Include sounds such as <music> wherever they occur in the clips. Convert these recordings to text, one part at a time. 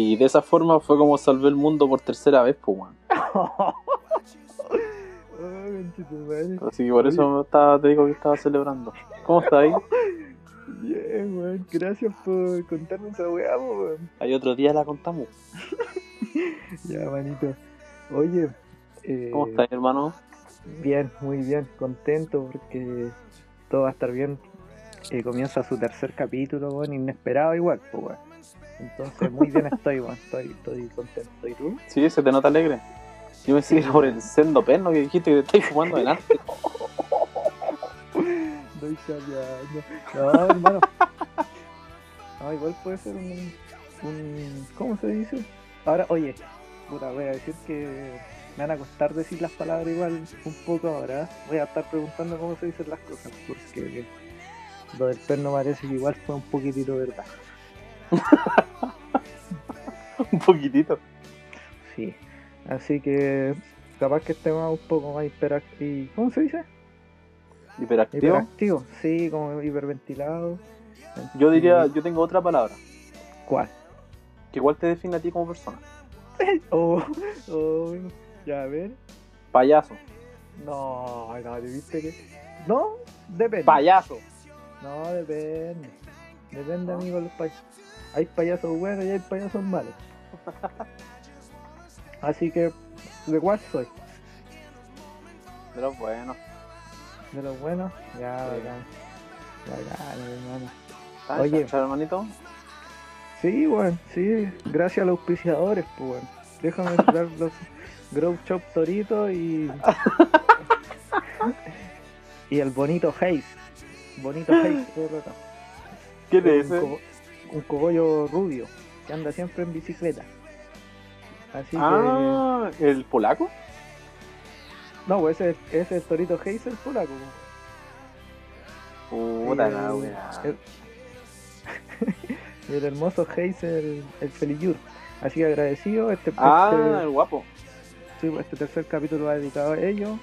Y de esa forma fue como salvé el mundo por tercera vez, pues, weón. <laughs> Así que por eso estaba, te digo que estaba celebrando. ¿Cómo está ahí? Bien, weón. Gracias por contarme esa weá, weón. Ahí otro día la contamos. <laughs> Ya, manito. Oye. Eh, ¿Cómo estás, hermano? Bien, muy bien. Contento porque todo va a estar bien. Eh, comienza su tercer capítulo, weón. Inesperado igual, pues, weón. Entonces, muy bien estoy. Estoy, estoy contento. ¿Y tú? Sí, se te nota alegre. Yo me sigo por el sendo perno que dijiste que te estáis fumando delante. <laughs> Doy chapeando. No, hermano. No, igual puede ser un, un. ¿Cómo se dice? Ahora, oye, puta, voy a decir que me van a costar decir las palabras igual un poco ahora. Voy a estar preguntando cómo se dicen las cosas, porque lo del perno parece que igual fue un poquitito verdad. <laughs> un poquitito. Sí. Así que capaz que estemos un poco más hiperactivo. ¿Cómo se dice? ¿Hiperactivo? Hiperactivo, sí, como hiperventilado. Yo diría, yo tengo otra palabra. ¿Cuál? Que igual te define a ti como persona. <laughs> oh, oh, ya a ver. Payaso. No, no, ¿te viste que? No, depende. Payaso. No, depende. Depende, amigo, los payasos. Hay payasos buenos y hay payasos malos. Así que, ¿de cuál soy? De los buenos. De los buenos, ya, Sí. bacán. Bacán, hermano. ¿Sabes, Oye. hermanito? Sí, weón, sí, gracias a los auspiciadores, pues, weón. Déjame <laughs> dar los Grow Shop Torito y. <laughs> y el bonito Haze. Bonito Haze, <laughs> todo el rato. ¿Qué te un, cogollo rubio que anda siempre en bicicleta. Así Ah, ¿el polaco? que. No, pues ese, ese es el Torito el polaco. Puta Y la el- wea. el- y <laughs> el hermoso Haze, el, el Feliyur. Así que agradecido. Este, Ah, este- el guapo. Sí, pues, este tercer capítulo va dedicado a ellos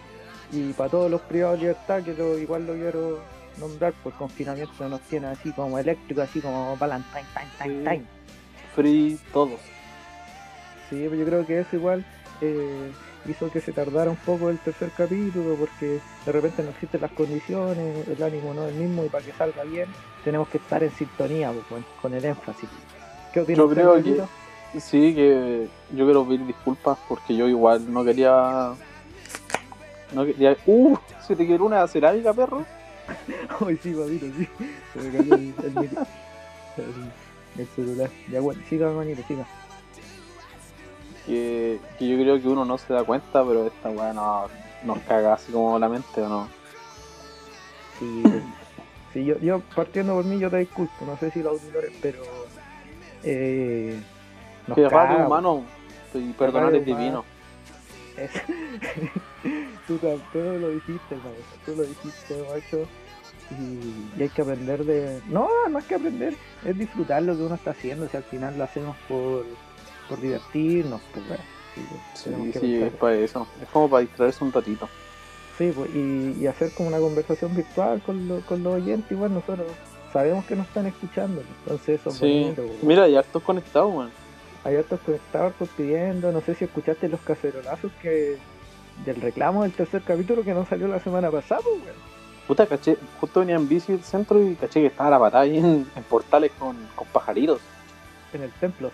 y para todos los privados de libertad, que lo- igual lo quiero nombrar, pues confinamiento nos tiene así como eléctrico, así como Valentine, time, time, Sí. time. Free todos. Sí, pues yo creo que eso igual eh, hizo que se tardara un poco el tercer capítulo, porque de repente no existen las condiciones, el ánimo no es el mismo y para que salga bien tenemos que estar en sintonía pues, con, el énfasis. ¿Qué opinas? Yo creo que-? Sí, que yo quiero pedir disculpas porque yo igual no quería. No quería. ¡Uh! Se te quedó una cerámica, perro. <laughs> Ay, sí, Pablito, sí. Se me cayó el, el, el- el celular. Ya, bueno, siga, manito, siga. Que, que yo creo que uno no se da cuenta, pero esta weá no, nos caga así como la mente, ¿o no? Sí, sí yo, yo partiendo por mí, yo te disculpo. No sé si los auditores, pero. Eh, nos Que caga, humano y perdonar es divino. <laughs> Tú, tú lo dijiste, maestro, tú lo dijiste, macho. Y, y hay que aprender de. No, no es que aprender, es disfrutar lo que uno está haciendo. Si al final lo hacemos por, por divertirnos, pues, bueno, sí, pues, Sí, sí, es para eso. Es como para distraerse un ratito. Sí, pues, y, y hacer como una conversación virtual con, lo- con los oyentes. Igual nosotros sabemos que nos están escuchando, entonces eso es Sí. bonito. pues. Mira, hay hartos conectados, weón. Hay otros conectados pues, pidiendo, no sé si escuchaste los cacerolazos que del reclamo del tercer capítulo que no salió la semana pasada, pues, weón. Puta, caché, justo venía en bici del centro y caché que estaba la batalla ahí en, en portales con, con pajaritos en el templo.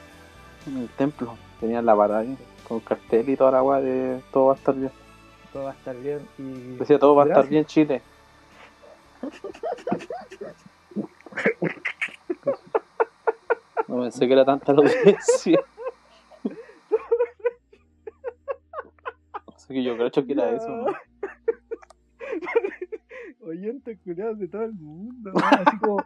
en el templo. Tenían la batalla ahí con cartel y toda la weá de todo va a estar bien. Todo va a estar bien y Decía todo va a estar bien Chile. <laughs> No pensé que era tanta la audiencia. Así que yo creo que era eso, ¿no? <laughs> Oyentes culiados de todo el mundo, weón, así como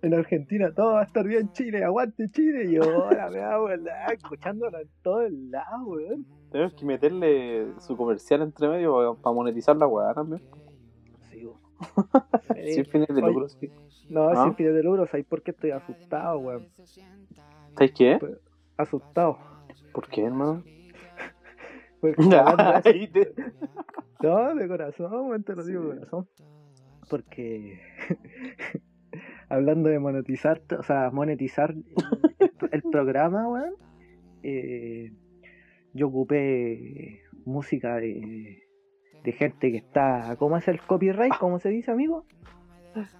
en Argentina todo va a estar bien Chile, aguante Chile, y ahora me hago la escuchándolo en todos lados, weón. Tenemos que meterle su comercial entre medio para monetizar la weá también. Sí. <laughs> Sin fines de lucro, sí. No, ¿Ah? sin fines de lucro, ¿sabes por qué estoy asustado, weón? ¿Sabes qué? Asustado. ¿Por qué, hermano? <laughs> Porque te- <laughs> <laughs> No, de corazón, weón, te lo digo de corazón. Porque hablando de monetizar, o sea, monetizar el, el programa, weón, eh, yo ocupé música de, de gente que está. ¿Cómo es el copyright? ¿Cómo se dice, amigo?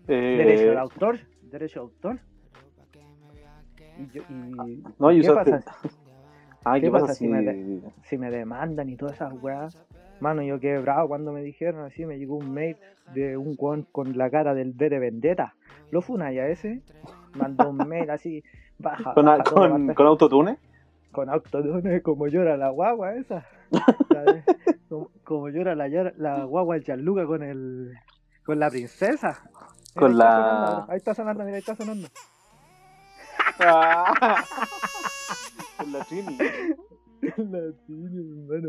Eh, Derecho de autor. Derecho de autor. Y yo- y- No, y ¿Qué pasa? <laughs> Ah, ¿Qué ¿qué pasa pasa si si.? me de- si me demandan y todas esas weas. Mano, yo quedé bravo cuando me dijeron así, me llegó un mail de un weón con la cara del B de Vendetta. Lo funaya ese, mandó un mail así, baja, ¿Con, baja, con, con autotune? con autotune, como llora la guagua esa. <laughs> Como, como llora la, la guagua del Gianluca con el con la princesa. Con ahí está la- sonando ahí está sonando, mira, ahí está sonando. Ah. Con <laughs> la Trini. La tiene, hermano.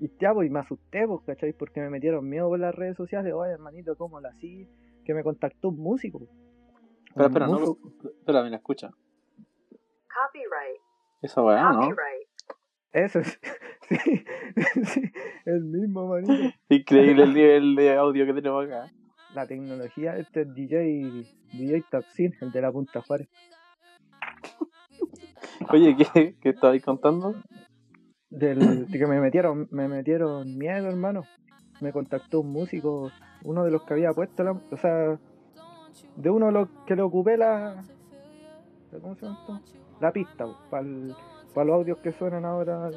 Y ya, pues, y me asusté, pues, ¿cachai? Porque me metieron miedo por las redes sociales. Oye, hermanito, ¿cómo la así? Que me contactó un músico. Espera, Un espera, no. Espera, mira, escucha. Copyright. Esa weá, ¿no? Copyright. Eso es. <laughs> Sí, sí, el mismo, manito. Increíble el nivel de audio que tenemos acá. La tecnología, este es DJ, DJ Tapsin, el de la Punta Juárez. <laughs> Oye, ¿qué, qué estabais contando? Del, de que me metieron, me metieron miedo, hermano. Me contactó un músico, uno de los que había puesto la, o sea, de uno de los que le ocupé la, ¿cómo se llama esto? La pista, para los audios que suenan ahora,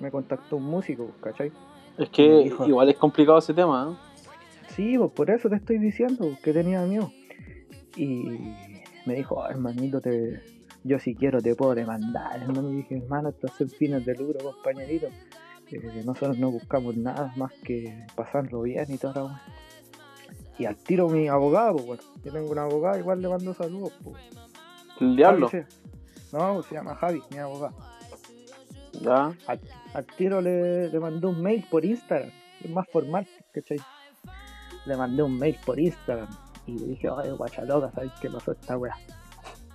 me contactó un músico, ¿cachai? Es que dijo- igual es complicado ese tema, ¿eh? Sí, pues por eso te estoy diciendo que tenía miedo. Y me dijo, "Oh, hermanito, te, yo si quiero te puedo demandar. Hermano, y dije, hermano, fines de lucro, compañerito. Eh, nosotros no buscamos nada más que pasarlo bien y toda la wea". Y al tiro mi abogado, pues bueno, yo tengo un abogado, igual le mando saludos, pues. El diablo. Javi No, se llama Javi, mi abogado. Ya. Al, al tiro le, le mandé un mail por Instagram, es más formal, ¿cachai? Le mandé un mail por Instagram y le dije, oye, guacha loca, ¿sabes qué pasó esta weá?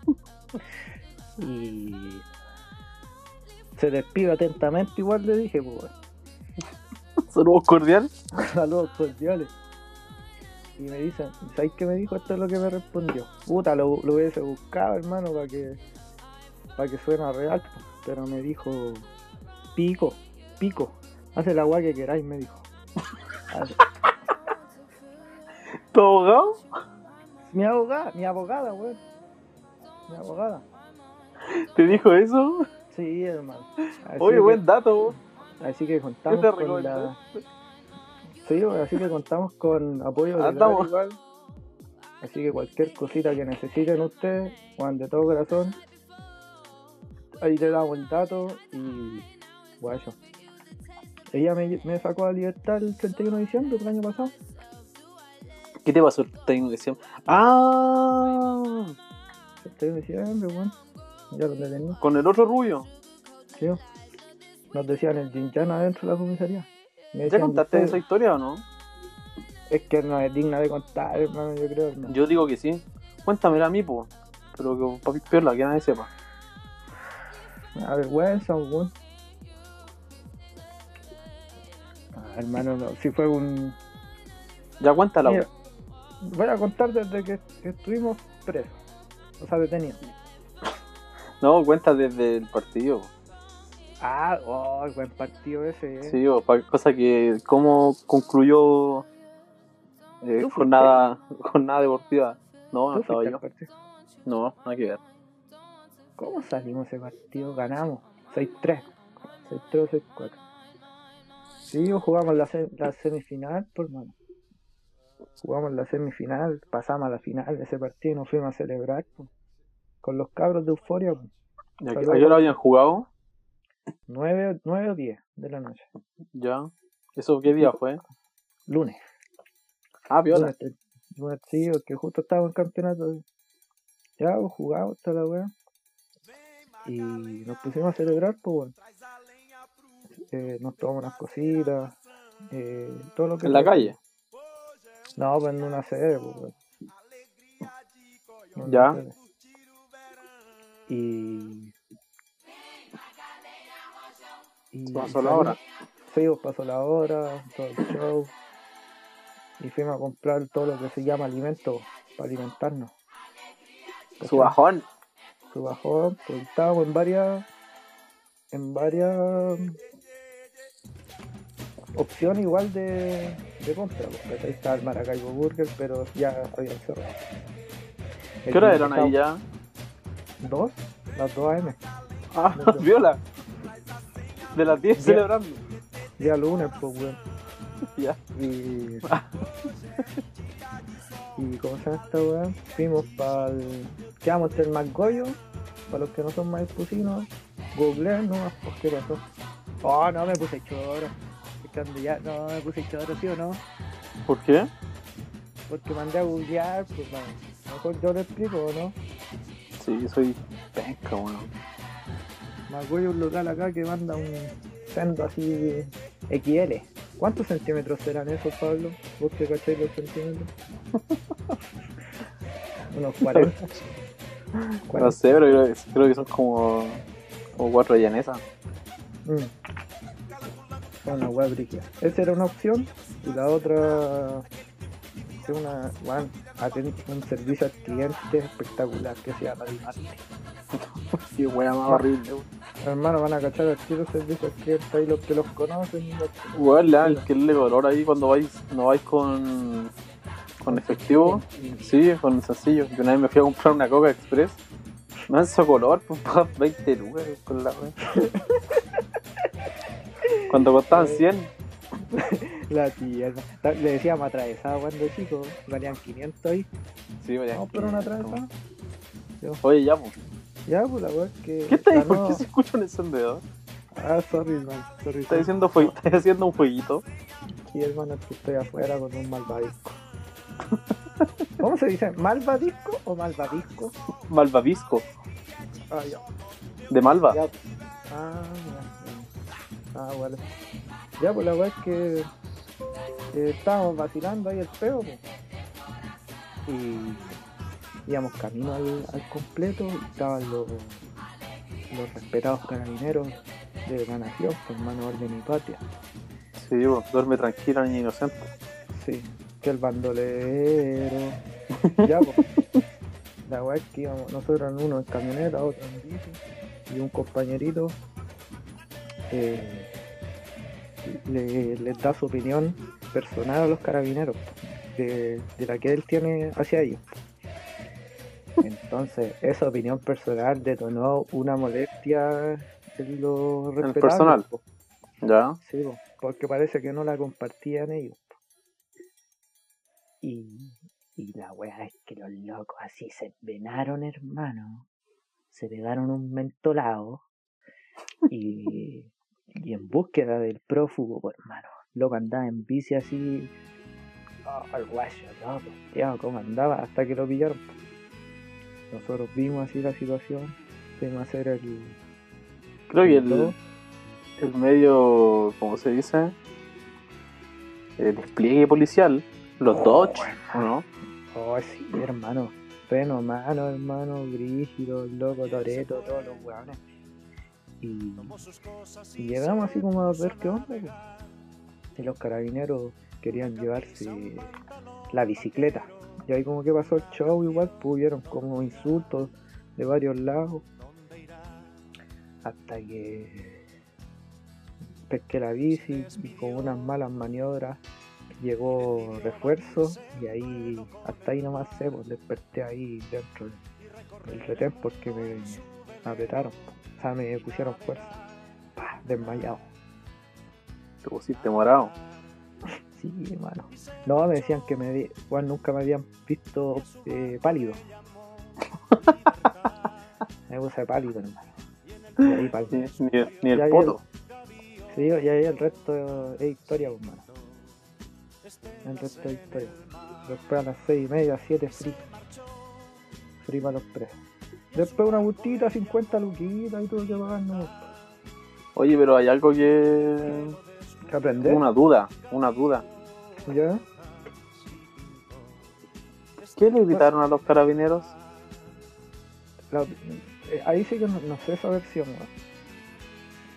<laughs> y se despide atentamente, igual le dije, pues, <laughs> Saludos cordiales. <laughs> saludos cordiales. Y me dicen, ¿sabes qué me dijo? Esto es lo que me respondió. Puta, lo, lo hubiese buscado, hermano, para que para que suena real. Pero me dijo, pico, pico, hace la agua que queráis, me dijo. ¿Tu abogado? Mi abogada, mi abogada, weón. Mi abogada. ¿Te dijo eso? Sí, hermano. Así Oye, que- buen dato. Así que ¿Qué contamos te con la... Sí, weón, así que contamos con apoyo Andamos. igual. Así que cualquier cosita que necesiten ustedes, Juan de todo corazón, ahí te damos el dato y guayo. Ella me, me sacó a libertad el 31 de diciembre del año pasado. ¿Qué te pasó el 31 de diciembre? Ah, 31 de diciembre, weón. Ya lo detenía. con el otro rubio. Sí, weón. Nos decían el Jinchana adentro de la comisaría. ¿Ya contaste "Ustedes- esa historia o no? Es que no es digna de contar, hermano, yo creo, hermano. Yo digo que sí. Cuéntamela a mí, po. Pero que papi pierla, que nadie sepa. Da vergüenza, weón. Ah, hermano, no, si fue un... Ya cuéntala, po. Voy a contar desde que, que estuvimos presos. O sea, detenidos. No, cuenta desde el partido. Ah, oh, buen partido ese, eh. Sí, o pa- cosa que cómo concluyó eh, jornada, jornada deportiva. No, no ¿Tú estaba yo. No, nada que ver. ¿Cómo salimos ese partido? Ganamos. 6-3. 6-3 o 6-4. Sí, jugamos la, se- la semifinal, por mano. Jugamos la semifinal, pasamos a la final de ese partido y nos fuimos a celebrar con los cabros de Euforia. po. ¿Y ¿A qué hora habían jugado? 9, 9 o 10 de la noche. Ya. ¿Eso qué día fue? Lunes. Ah, viola. Lunes, lunes, sí, porque justo estaba en campeonato. Ya, pues, jugamos toda la wea. Y nos pusimos a celebrar, pues bueno. Eh, nos tomamos unas cositas. Eh, todo lo que En la calle. No, pues en una pues una Ya. Y. y Pasó la hora. Sí, pues pasó la hora, todo el show. Y fuimos a comprar todo lo que se llama alimento para alimentarnos. Su bajón. su bajón, pues estábamos en varias, en varias opciones igual de, de compra, porque ahí estaba el Maracaibo Burger, pero ya habían cerrado. El ¿Qué hora eran ahí ya? Dos, las 2 AM, Ah, viola. De las 10 Ya. celebrando. día lunes, pues weón. <laughs> Ya. Y. y ¿cómo se llama esta weá? Fuimos para el. Quedamos el Maggoyo, para los que no son más expusinos. Googlear nomás, pues qué pasó. Oh, no, me puse choro. Es que ando ya, no, me puse choro, ¿sí o no? ¿Por qué? Porque mandé a googlear, pues bueno, mejor yo lo explico, ¿o no? Sí, soy penca, weón. Maggoyo es un local acá que manda un sendo así XL. ¿Cuántos centímetros serán esos, Pablo? ¿Vos que cacháis los centímetros? <laughs> Unos 40. No 40. sé, pero creo, creo que son como, como cuatro llanesas. Mm. Una web brígida. Esa era una opción y la otra una bueno, un servicio al cliente espectacular que se llama Dimarte. Qué wea más horrible. Hermano, van a cachar el tiro servicio al cliente ahí los que los conocen los que dan el que le color ahí cuando vais, no vais con, con efectivo. Sí, con sencillo. Yo una vez me fui a comprar una Coca Express. Me su color, pues <laughs> pa 20 lucas con la wea. <laughs> Cuando costaban 100. <laughs> La no. le decíamos atravesado cuando chico, valían 500 ahí. Sí. Vamos por una atravesada. Oye, ya, pues. Ya, pues la web que. ¿Qué está ganó- ¿Por qué se escucha un encendedor? Ah, sorry, man. Sorry, ¿Estás haciendo, fue... <laughs> ¿Estás haciendo un fueguito? Sí, hermano, es que estoy afuera con un malvadisco. <laughs> ¿Cómo se dice? ¿Malvadisco o malvadisco? Malvavisco. Ah, ya. De Malva. Ya. Ah, ya. Ah, vale. Ya, pues la weá es que eh, estábamos vacilando ahí el peo, po. Y íbamos camino al, al completo y estaban los, los respetados carabineros de la nación, por mano orden y patria. Sí, pues, duerme tranquila, niña inocente. Sí, que el bandolero. <laughs> ya, pues. La weá es que íbamos nosotros en uno en camioneta, otro en bici, y un compañerito eh, le, les da su opinión personal a los carabineros de, de la que él tiene hacia ellos. Entonces, <laughs> esa opinión personal detonó una molestia en los el personal. po. Ya. Sí, po, porque parece que no la compartían ellos. po. Y, y la weá es que los locos así se venaron, hermano. Se pegaron un mentolado. Y, y en búsqueda del prófugo, po, hermano. Loco andaba en bici así. Oh, el guayo, loco. Ya, como andaba hasta que lo pillaron. Nosotros vimos así la situación. Fuimos a hacer el. Creo que el, el medio, ¿cómo se dice? El despliegue policial. Los Oh, Dodge, ¿o no? Oh, sí, hermano. Freno mano, hermano, Brígido, loco, Toreto, todos los weones. Y, y llegamos así como a ver qué onda. pues. Y los carabineros querían llevarse la bicicleta. Y ahí como que pasó el show igual, pues hubieron como insultos de varios lados. Hasta que pesqué la bici y con unas malas maniobras llegó refuerzo y ahí hasta ahí nomás sé, pues desperté ahí dentro del retén porque me apretaron, me pusieron fuerza, Pa, desmayado, Te pusiste morado. sí hermano, no me decían que me vi- igual nunca me habían visto eh, pálido, <laughs> me puse pálido hermano, y ahí pal- Ni, ni- ni el poto. Sí, y ahí el resto es historia, pues, mano. El resto es historia. Después a las seis y media, siete free. Free para los presos. Después una bustita, 50 luquitas y tuve que pagar, no. Oye, pero hay algo que. ¿Qué aprender? Una duda, una duda. ¿Ya? ¿Qué le gritaron a los carabineros? La- eh, ahí sí que no, no sé esa versión, weón.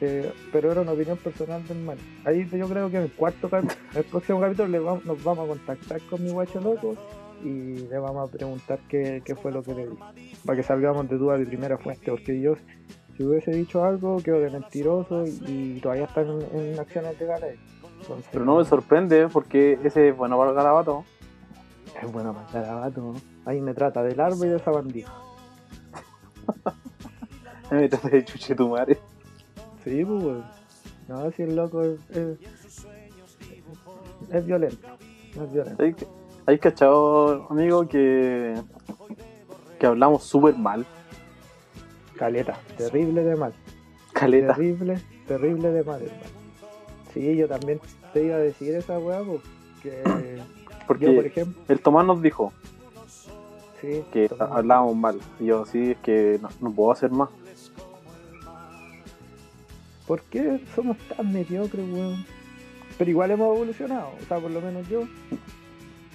Eh, pero era una opinión personal del man. Ahí yo creo que en el cuarto capítulo, el próximo capítulo le vamos- nos vamos a contactar con mi guacho loco y le vamos a preguntar qué, qué fue lo que le dijo. Para que salgamos de duda de primera fuente, porque yo, si hubiese dicho algo, quedo de mentiroso y, y todavía están en, en acciones legales. Entonces, Pero no me sorprende porque ese es bueno para el garabato. Es bueno para el garabato. Ahí me trata del árbol y de esa bandija. <laughs> Me trata de chuche tu madre. Sí, pues. No, si el loco es, es, es violento. Es violento. Hay, cachado, amigo, que, que hablamos súper mal. Caleta, terrible de mal. Caleta. Terrible, terrible de mal, hermano. Sí, yo también te iba a decir esa weá, que <coughs> Porque yo, por ejemplo, el Tomás nos dijo sí, que toma- hablábamos mal. Y yo, sí, es que no, no puedo hacer más. ¿Por qué somos tan mediocres, weón? Pero igual hemos evolucionado, o sea, por lo menos yo.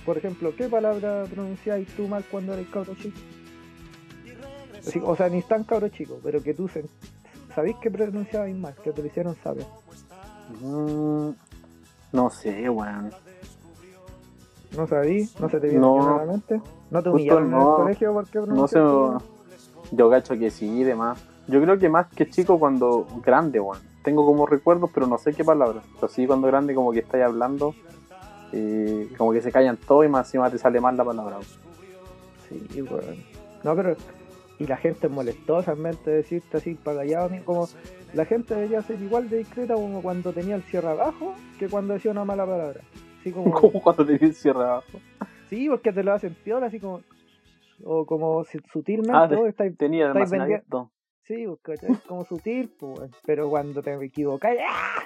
Por ejemplo, ¿qué palabra pronunciáis tú mal cuando eres cabro chico? Así, o sea, ni tan cabro chico, pero que tú se- sabéis que pronunciabais mal, que te lo hicieron saber. Mm, no sé, weón. ¿No sabéis? ¿No se te viene No. a la mente? ¿No te humillaron en el colegio porque No sé, pronunciaste yo cacho que sí y demás. Yo creo que más que chico cuando grande, weón. Tengo como recuerdos, pero no sé qué palabras. Pero sí cuando grande como que estáis hablando, y como que se callan todos y más encima te sale mal la palabra. Sí, weón. No, pero. Y la gente es molestosa de decirte así para ni como. La gente debería ser igual de discreta como cuando tenía el cierre abajo que cuando decía una mala palabra. Así como. <laughs> Cuando te el cierre abajo. Sí, porque te lo hacen peor, así como. O como sutilmente. Ah, estáis- Tenía Estáis almacén vendi- abierto. sí, ¿cachai? como sutil, pues, pero cuando te equivocas. <laughs> ¡ah!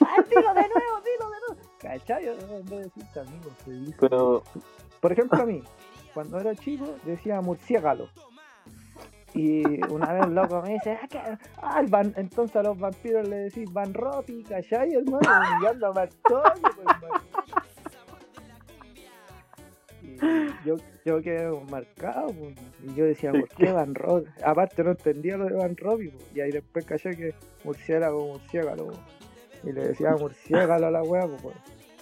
¡Ah, dilo de nuevo, dilo de nuevo! ¿Cachai? Vez de decirte amigo, se dice. Pero Por ejemplo, a mí, cuando era chico, decía murciélago. Y una vez el loco me dice, ah, que- ah, van- entonces a los vampiros le decís Van Ropi, ¿cachai, hermano? Humillando a Martoyo, pues, hermano. Y yo, yo quedé marcado, pues, y yo decía, ¿por qué Van Ropi? Aparte no entendía lo de Van Ropi, pues, y ahí después caché que murciélago, murciélago. Y le decía murciélago a la wea, pues,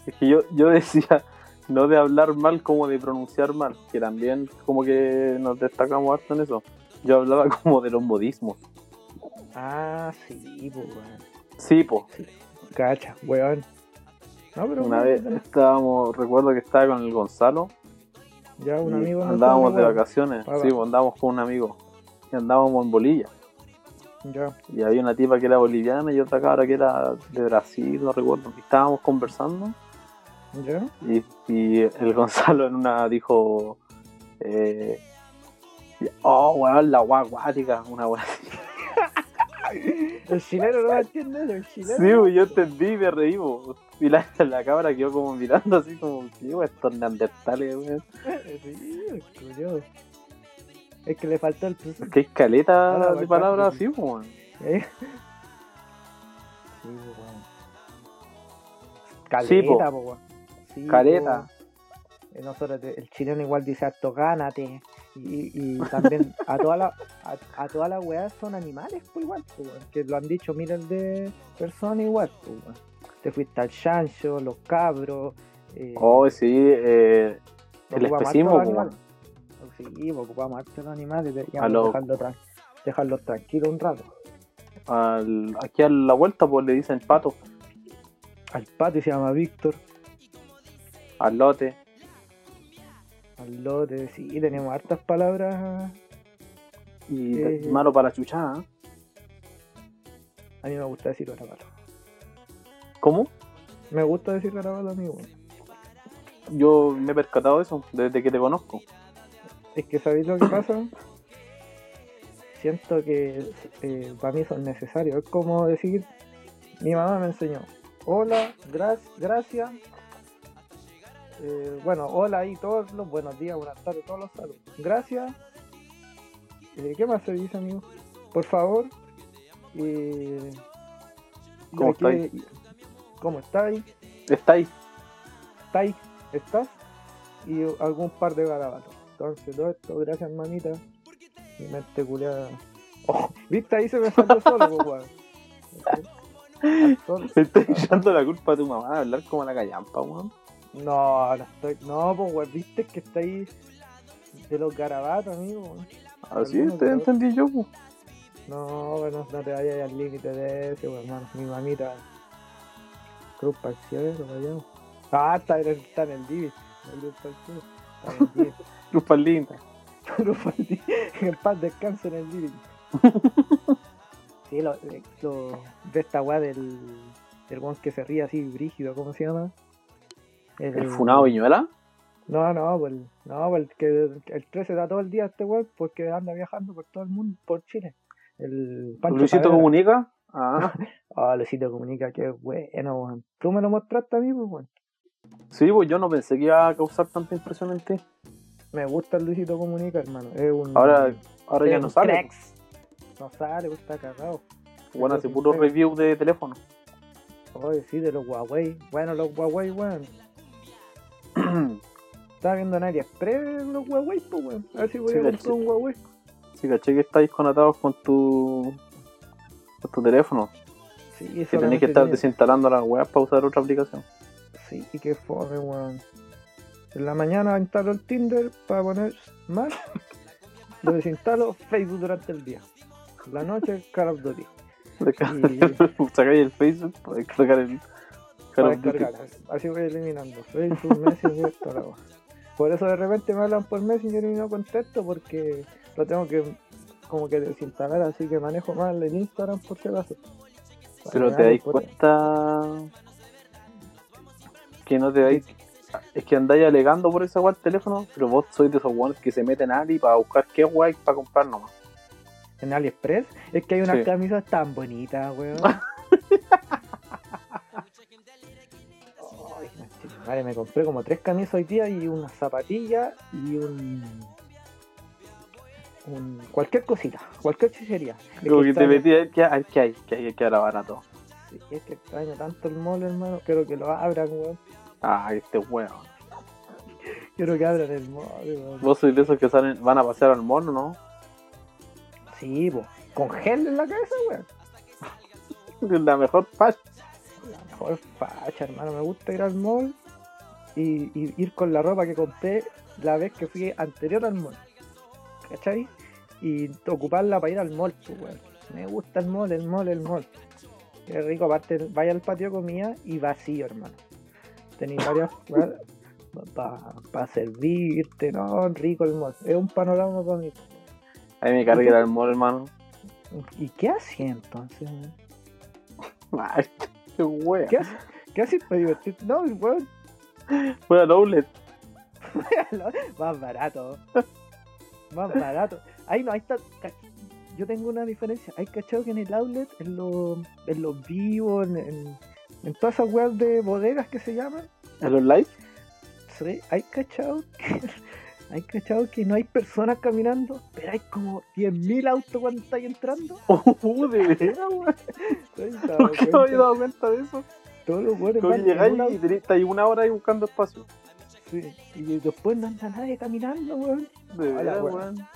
es que yo, yo decía no de hablar mal como de pronunciar mal, que también como que nos destacamos harto en eso. Yo hablaba <laughs> como de los modismos. Ah, sí, pues, weón. Sí, po. Cacha, weón. No, pero Una vez estábamos, recuerdo que estaba con el Gonzalo ya un amigo andábamos de vacaciones, va. sí, pues, andábamos con un amigo y andábamos en Bolivia Ya, y había una tipa que era boliviana y otra cabra que era de Brasil, no recuerdo, y estábamos conversando ya. y, y el <laughs> Gonzalo en una dijo eh, oh weón la guaguática, una weá. <laughs> El chileno no entiende, el chileno. Sí, pues, yo entendí y me reí, pues. y la, la cabra quedó como mirando así como, ¿qué weón, estos neandertales, weón? <laughs> Sí, es curioso. Es que le faltó el plus. Que hay caleta Ahora, de palabras sí. así, pues, weón. ¿Eh? Sí, pues, weón. Sí, po. Caleta, po, weón. Sí, Careta. po. Eh, Nosotros, el chileno igual dice harto gánate. Y, y también a todas las a, a todas las weas son animales, pues igual, po, weón. que lo han dicho miles de personas igual, pues, weón. Te fuiste al chancho, los cabros. Eh, Oh, sí, eh, el especismo, Sí, pues, ocupamos harto los animales, A deberíamos lo- dejarlo tran- dejarlos tranquilos un rato. al- aquí a la vuelta pues le dicen pato, Al patio se llama Víctor. al lote. Al lote, sí, tenemos hartas palabras. Y Eh. malo para chuchar, ¿eh? A mí me gusta decir garabato. ¿Cómo? Me gusta decir garabato, amigo. Yo me he percatado de eso desde que te conozco. Es que, ¿sabéis lo que pasa? Siento que eh, para mí son necesarios. Es como decir, mi mamá me enseñó, hola, gra- gracias. Eh, bueno, hola y todos los buenos días, buenas tardes, todos los saludos. Gracias. Eh, ¿Qué más se dice, amigo? Por favor. ¿Cómo que- ¿Cómo estáis? Está ahí. ¿Estáis? ¿Estás? Y algún par de garabatos. Entonces, todo esto, gracias, mamita. Mi mente culiada. Oh, ¿Viste? Ahí se me salió solo, pues, weón. <laughs> Le estoy echando la culpa a tu mamá de hablar como la callampa, weón. No, no estoy. No, pues, weón, viste que está ahí de los garabatos, amigo. Así Algunos te de- entendí yo, pues. No, bueno, no te vayas al límite de ese, weón, hermano. Mi mamita. Cruz para el cielo, allá. Ah, está en el, está en el living. El Cruz para el cielo. Está en el living. Lupa linda. Living. En paz en el living. <laughs> Sí, lo, lo- de esta weá del, del weón que se ríe así, brígido, ¿cómo se llama? El funado Viñuela. No, no, pues, no, pues, el que el 13 da todo el día este weón porque anda viajando por todo el mundo, por Chile. El Pancho Luisito comunica. <laughs> Ah, Ah, Luisito Comunica, qué bueno, weón. Tú me lo mostraste a mí, pues, weón. sí, pues yo no pensé que iba a causar tanta impresión en ti. Me gusta el Luisito Comunica, hermano. Es un. Ahora, ahora es ya no sale. cracks. No sale, pues, está cagado. Bueno, hace puro review de teléfono. Oye, sí, de los Huawei. Bueno, los Huawei, weón. <clears throat> Estaba viendo en AliExpress los Huawei, pues, weón. A ver si voy Sí, a comprar un Huawei. Sí, caché que estáis conectados con tu con tu teléfono. Sí, Que tenés solamente que estar tiene- desinstalando las weas para usar otra aplicación. Sí, qué fome, weón. En la mañana instalo el Tinder para poner más. Lo desinstalo Facebook durante el día. La noche, Call of Duty. <laughs> Sacáis el Facebook para descargar el Call Para of Duty. descargar. Así voy eliminando. Facebook, Messenger, toda la. Por eso de repente me hablan por Messenger y no contesto porque lo tengo que como que desinstalar, así que manejo más el Instagram por si acaso. Pero te dais cuenta que no te dais. Es que andáis alegando por esa wea el teléfono, pero vos sois de esos weones que se meten a Ali para buscar qué hay para comprar nomás. En AliExpress es que hay unas Sí. camisas tan bonitas, weón. <laughs> Ay, Vale, me compré como tres camisas hoy día y unas zapatillas y un. un cualquier cosita, cualquier chuchería. Como que que te metí qué hay, qué hay, hay, que era barato. sí, es que extraño tanto el mall, hermano. Quiero que lo abran, weón. Ah, este weón. Quiero que abran el mall, weón. Vos sois de esos que salen, van a pasear al mono, ¿no? Sí, po. Con gel en la cabeza, weón. <laughs> La mejor patch. La mejor facha, hermano. Me gusta ir al mall y, y ir con la ropa que compré la vez que fui anterior al mall. ¿Cachai? Y ocuparla para ir al mall, pues, weón. Me gusta el mall, el mall, el mall. Qué rico, aparte, vaya al patio comida y vacío, hermano. Tenéis varias para servirte, ¿no? Rico el mall. Es un panorama para mí. Ahí me cargué el mall, hermano. ¿Y qué hacía entonces, qué wea. ¿Qué haces? ¿Qué haces para divertirte? No, weón, Fue al outlet. más barato. Más barato. Ahí no, ahí está. Yo tengo una diferencia. Hay cachado que en el outlet, en los, en los vivos, en, en, en todas esas weas de bodegas que se llaman, ¿En los live? ¿sí? hay cachado que. <laughs> Hay cachado que no hay personas caminando, pero hay como 10.000 autos cuando estáis entrando. Uh, <laughs> de veras, weón. <laughs> ¿Te has dado ¿Por qué no cuenta? había dado cuenta de eso? Todos los weones van llegáis y estáis una hora ahí buscando espacio. sí, y después no anda nadie caminando, weón. De veras, weón. weón.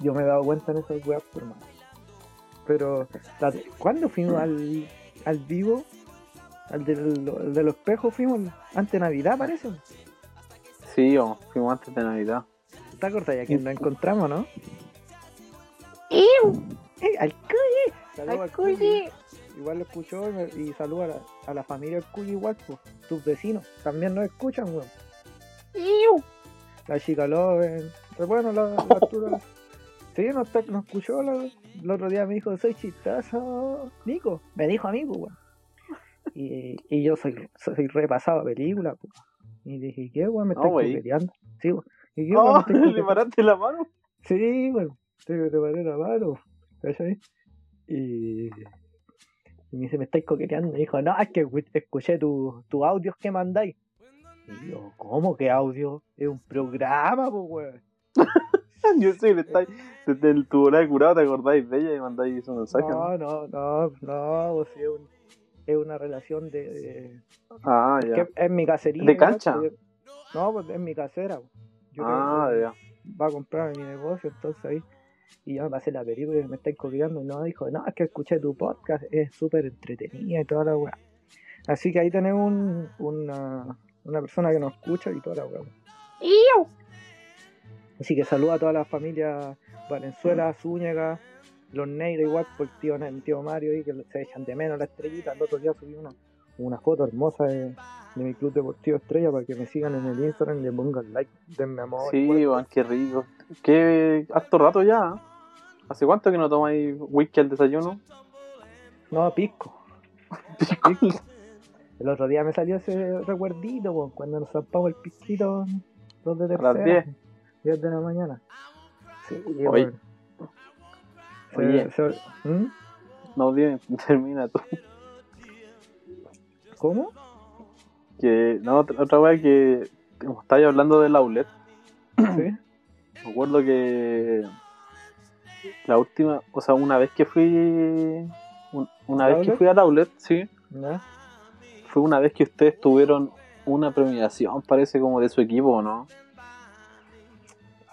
Yo me he dado cuenta en esas weas, por más. Pero, la- ¿cuándo fuimos al, al vivo? Al de, lo- al de los espejos fuimos antes de Navidad, parece. Sí, o fuimos antes de Navidad. ¿Te acordás ya que nos encontramos, no? ¡Eh, al Cuyi! Saludos al. Igual lo escuchó y, saluda a la, a la familia del Cuyi igual, pues. Tus vecinos también nos escuchan, weón. La chica Loven. Pero bueno, la, la Arturo. <laughs> Sí, nos, está- nos escuchó la- el otro día me dijo, soy chistazo, Nico. Me dijo a mí, pues, weón. Y, y yo soy, soy repasado a película, pues. Y dije, ¿qué, weón? Me No, estoy coqueteando. Sí, weón. ¿Y qué, weón? Me Oh, <laughs> le paraste la mano. Sí, bueno, te, te paré la mano, ¿cachai? Y, y me dice, me estáis coqueteando. Me dijo, no, es que escu- escuché tus tu audios que mandáis. Y yo, ¿cómo que audio? Es un programa, pues, weón. <laughs> <laughs> Yo sé le estáis desde el de curado, te acordáis de ella y mandáis un mensaje. ¿no? No, no, no, no, sí, es, un- es una relación de... de- Ah, ya. que es mi cacería. ¿De cancha? no, pues es mi casera. pues. Yo Ah, creo que- ya. va a comprar mi negocio, entonces ahí. Y yo me pasé la película y me está copiando y no dijo, no, es que escuché tu podcast, es súper entretenida y toda la weá. Así que ahí tenemos un, una, una persona que nos escucha y toda la weá. Así que saluda a toda la familia Valenzuela, Zúñiga, los negros igual, por el tío, el tío Mario ahí, que se echan de menos la estrellita. El otro día subí una, una foto hermosa de, de mi club deportivo Estrella para que me sigan en el Instagram y le pongan like, denme amor. Sí, weón, qué rico. Qué harto rato ya. ¿eh? ¿Hace cuánto que no tomáis whisky al desayuno? No, pisco. <laughs> El otro día me salió ese recuerdito, po, cuando nos zampamos el pisquito dos de A las tercera. 10. 10 de la mañana. Sí, Oye. Se- Oye. se- ¿Mm? No, dime, <laughs> termina tú. ¿Cómo? Que, no, otra, otra wea que, como estáis hablando del outlet, ¿Sí? <clears throat> me acuerdo que la última, o sea, una vez que fui, un- una ¿Al vez que fui al outlet, sí, ¿Ya? fue una vez que ustedes tuvieron una premiación, parece como de su equipo, ¿no?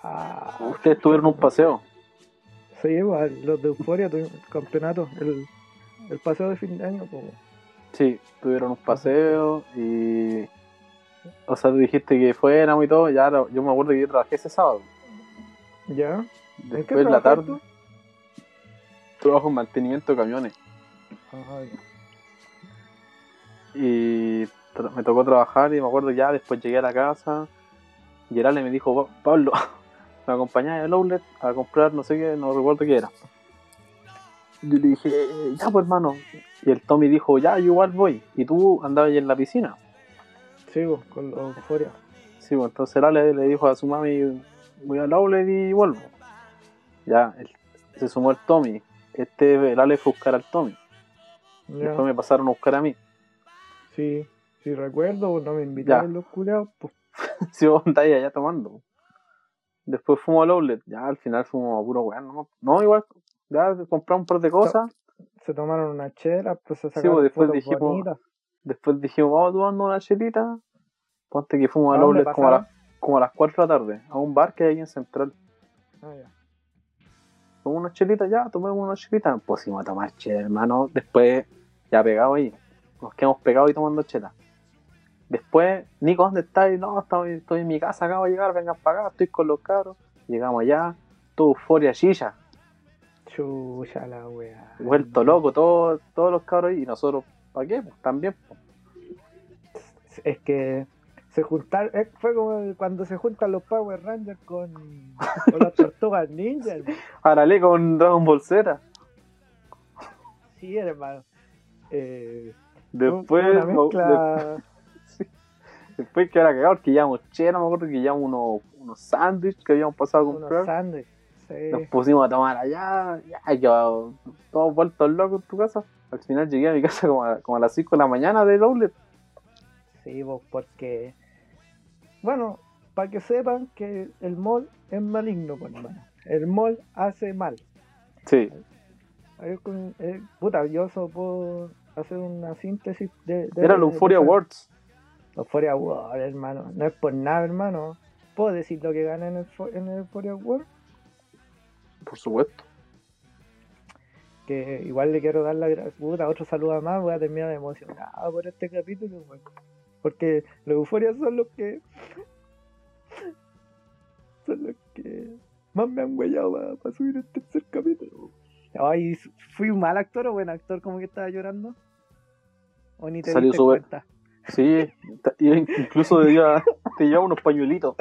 Ah, Ustedes tuvieron un paseo. sí, igual, los de Euforia tuvimos el campeonato, el, el paseo de fin de año, po. Sí, tuvieron un paseo y. O sea, tú dijiste que fuéramos y todo. Ya yo me acuerdo que yo trabajé ese sábado. ¿Ya? ¿En qué Después en la tarde, tú? trabajo en mantenimiento de camiones. Ajá, ya. Y me tocó trabajar y me acuerdo ya. Después llegué a la casa. Y Gerale me dijo: "Pa- Pablo, <laughs> me acompañás al outlet a comprar no sé qué, no recuerdo qué era. Yo le dije: "Eh, Ya, pues hermano. Y el Tommy dijo: Ya, yo igual voy. Y tú andabas ahí en la piscina. Sí, po, con los Euforia. Sí, pues entonces el Ale le dijo a su mami, voy al outlet y vuelvo. Ya, el- se sumó el Tommy. Este, el Ale fue a buscar al Tommy. Ya. Después me pasaron a buscar a mí. Sí, sí recuerdo, no me invitaron Ya. los culeados, pues. <laughs> Si vos andáis allá tomando. Después fuimos al outlet. Ya, al final fuimos a puro weón. No, no, igual, ya compramos un par de cosas. se tomaron una chela, pues se Sí, sacaron pues, después dijimos, bonitas. Después dijimos, vamos tomando una chelita. Ponte que fuimos ¿A outlet como a, las, como a las 4 de la tarde. A un bar que hay en Central. Ah, ya. Tomamos una chelita ya, tomemos una chelita. Pusimos a tomar chela, hermano. Después, ya pegado ahí. Nos quedamos pegados y tomando chela. Después, Nico, ¿dónde estás? No, estoy, estoy en mi casa, acabo de llegar, vengan para acá, estoy con los cabros. Llegamos allá, todo euforia chilla, Chucha la wea. vuelto loco, todos, todos los cabros ahí. Y nosotros, ¿para qué? Pues también. pues. Es que se juntaron, eh, fue como cuando se juntan los Power Rangers con, con las <laughs> tortugas ninja. Arale con Dragon Ball Z. Sí, hermano. Eh, Después, una mezcla. Después que era cagado, que llevamos chela, me acuerdo que llevamos unos, unos sándwiches que habíamos pasado a unos comprar. sándwiches. Sí. Nos pusimos a tomar allá, ya, yo, todos vueltos locos en tu casa. Al final llegué a mi casa como a, como a las 5 de la mañana del outlet. Sí, vos, porque. Bueno, para que sepan que el mall es maligno, pues, hermano. El mall hace mal. Sí, con- eh, puta, yo solo puedo hacer una síntesis de. de era el Euphoria de Awards. Euphoria World, hermano. No es por nada, hermano. ¿Puedo decir lo que gané en el, en el Euphoria World? Por supuesto. Que igual le quiero dar la puta, otro saludo más. Voy a terminar emocionado por este capítulo. Porque los Euphoria son los que. Son los que más me han huellado para subir el tercer capítulo. Ay, ¿fui un mal actor o buen actor como que estaba llorando? ¿O ni te Salió diste cuenta? Sí, incluso te lleva, te lleva unos pañuelitos.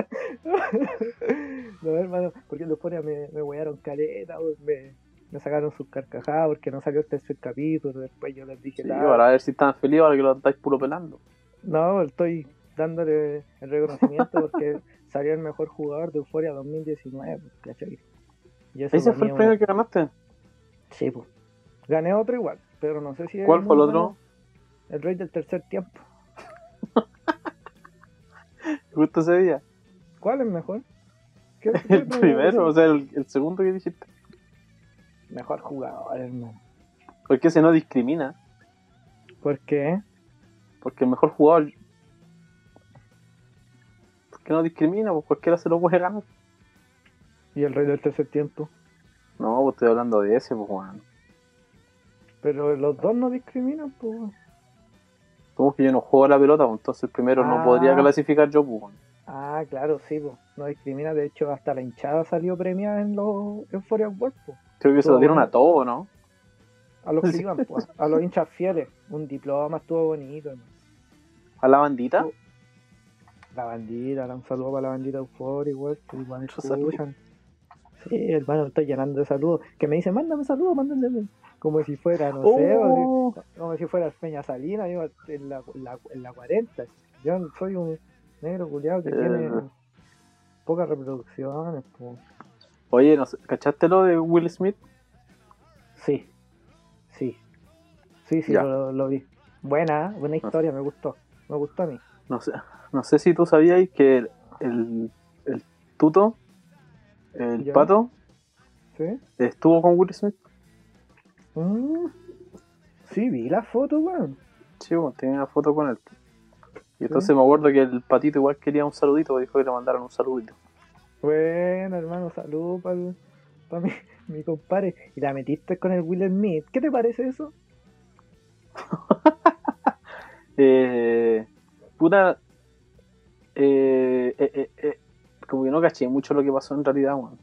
<laughs> no, hermano, porque los Euphoria me, me huearon caleta, me, me sacaron sus carcajadas porque no salió el tercer capítulo. Después yo les dije, Sí, "Ah, para ver si están felices ahora que lo estáis puro pelando. no, estoy dándole el reconocimiento porque <laughs> salió el mejor jugador de Euforia 2019, pues, ¿cachai? Y eso ¿Ese fue el premio que ganaste? Sí, pues. Gané otro igual, pero no sé si ¿Cuál fue el otro? bueno. El rey del tercer tiempo. Justo ese día. ¿Cuál es mejor? ¿Qué- <laughs> qué El primero, o sea, el, el segundo que dijiste. Mejor jugador, hermano. Porque ese no discrimina. ¿Por qué? Porque el mejor jugador. Porque no discrimina, pues cualquiera se lo puede ganar. Y el rey del tercer tiempo. No, pues estoy hablando de ese, pues weón. Pero los dos no discriminan, pues. Como que yo no juego a la pelota, pues, entonces el primero no Ah. podría clasificar yo, pues. Ah, claro, sí, pues. No discrimina, de hecho, hasta la hinchada salió premiada en los Euphoria World, pues. Creo que se lo dieron bueno. a todos, ¿no? A los que <laughs> Sí. iban, pues. A los hinchas fieles. Un diploma estuvo bonito, hermano. A la bandita. La bandita, un saludo para la bandita Euphoria, igual, que igual escuchan. Sí, hermano, estoy llenando de saludos. Que me dicen, mándame saludos, mándame. Como si fuera, no sé, Oh. como si fuera Peña Salina, yo en la, la- en la 40. Yo soy un negro culiado que Eh. tiene pocas reproducciones. Oye, no ¿cachaste lo de Will Smith? Sí, sí, sí, sí, lo, lo vi. Buena, buena historia, me gustó, me gustó a mí. No sé, no sé si tú sabías que el, el, el tuto, el Ya. pato, ¿Sí? estuvo con Will Smith. Mm. Sí, vi la foto, weón. Sí, pues, tenía una foto con él. Y entonces me acuerdo que el patito igual quería un saludito, dijo que le mandaron un saludito. Bueno, hermano, salud para mi, <laughs> mi compadre. Y la metiste con el Will Smith. ¿Qué te parece eso? <laughs> Eh, puta, eh, eh, eh, eh, como que no caché mucho lo que pasó en realidad, weón.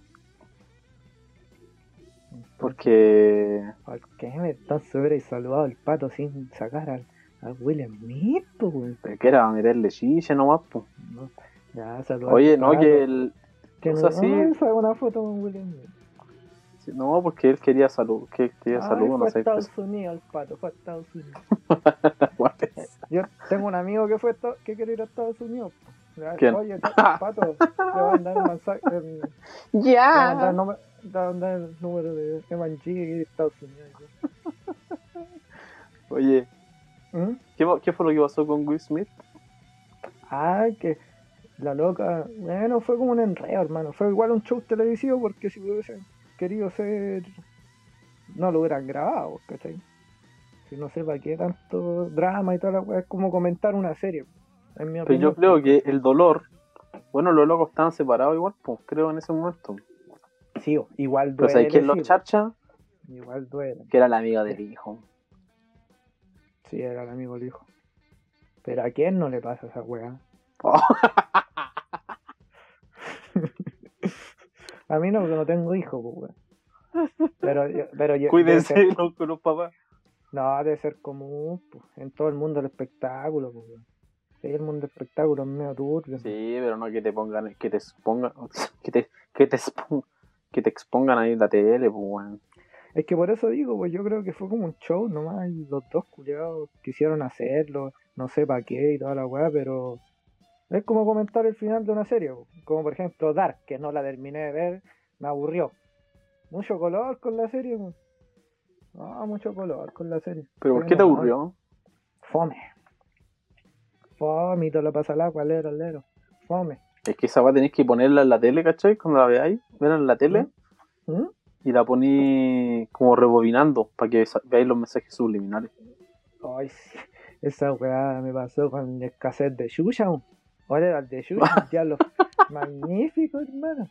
Porque, ¿Por qué me entonces hubierais saludado al pato sin sacar al, al Will Smith, pues, que era meterle chiche nomás, pues. No, ya, Oye, no, pato. que el, Que no, sea, sí. Ay, fue una foto con Will Smith. sí, no, porque él quería salud, que él quería Ay, salud, fue no a sé. Estados pues. Unidos el pato, fue a Estados Unidos. <laughs> pues. Yo tengo un amigo que fue que quiere ir a Estados Unidos. po. Ya, ¿Quién? Oye, pato, te va a mandar un mensaje. em, <laughs> Te va a mandar el número- te va a mandar el número de Eman G de Estados Unidos. <laughs> Oye, ¿Mm? ¿qué, pa- ¿qué fue lo que pasó con Will Smith? Ah, que la loca. Bueno, fue como un enredo, hermano. Fue igual un show televisivo porque si hubiesen querido ser. No lo hubieran grabado, ¿cachai? Si no sé para qué tanto drama y toda la weá, es como comentar una serie. En mi Pero yo creo que el dolor, bueno, los locos estaban separados igual, pues, creo en ese momento. Sí, igual Pero duele. ¿sabes quién los charcha? Igual duele. Que era la amiga del hijo. Sí, era el amigo del hijo. Pero a quién no le pasa esa weá. Oh. <laughs> a mí no, porque no tengo hijos, pues, weón. Pero, yo- pero yo. Cuídense ser- <laughs> con los papás. no, debe ser común, pues, en todo el mundo del espectáculo, pues, weón. Sí, el mundo del espectáculo es medio turbio. Sí, pero no que te pongan, que te expongan, <laughs> que te, que te, expon- que te expongan ahí en la tele, pues, weón. Es que por eso digo, pues yo creo que fue como un show nomás y los dos culiados quisieron hacerlo, no sé para qué y toda la weá, pero es como comentar el final de una serie, po. como por ejemplo Dark, que no la terminé de ver, me aburrió. Mucho color con la serie, no, mucho color con la serie. Pero ¿por qué te aburrió? Fome. Fome, y todo lo pasa al agua, alero, alero. Fome. Es que esa va tenéis que ponerla en la tele, ¿cachai? Cuando la veáis, verla en la tele ¿Mm? y la poní como rebobinando para que veáis los mensajes subliminales. Ay, sí. <laughs> Esa weá me pasó con el cassette de Shusha. Ahora era el de Shusha, <laughs> diablo. Magnífico, hermano.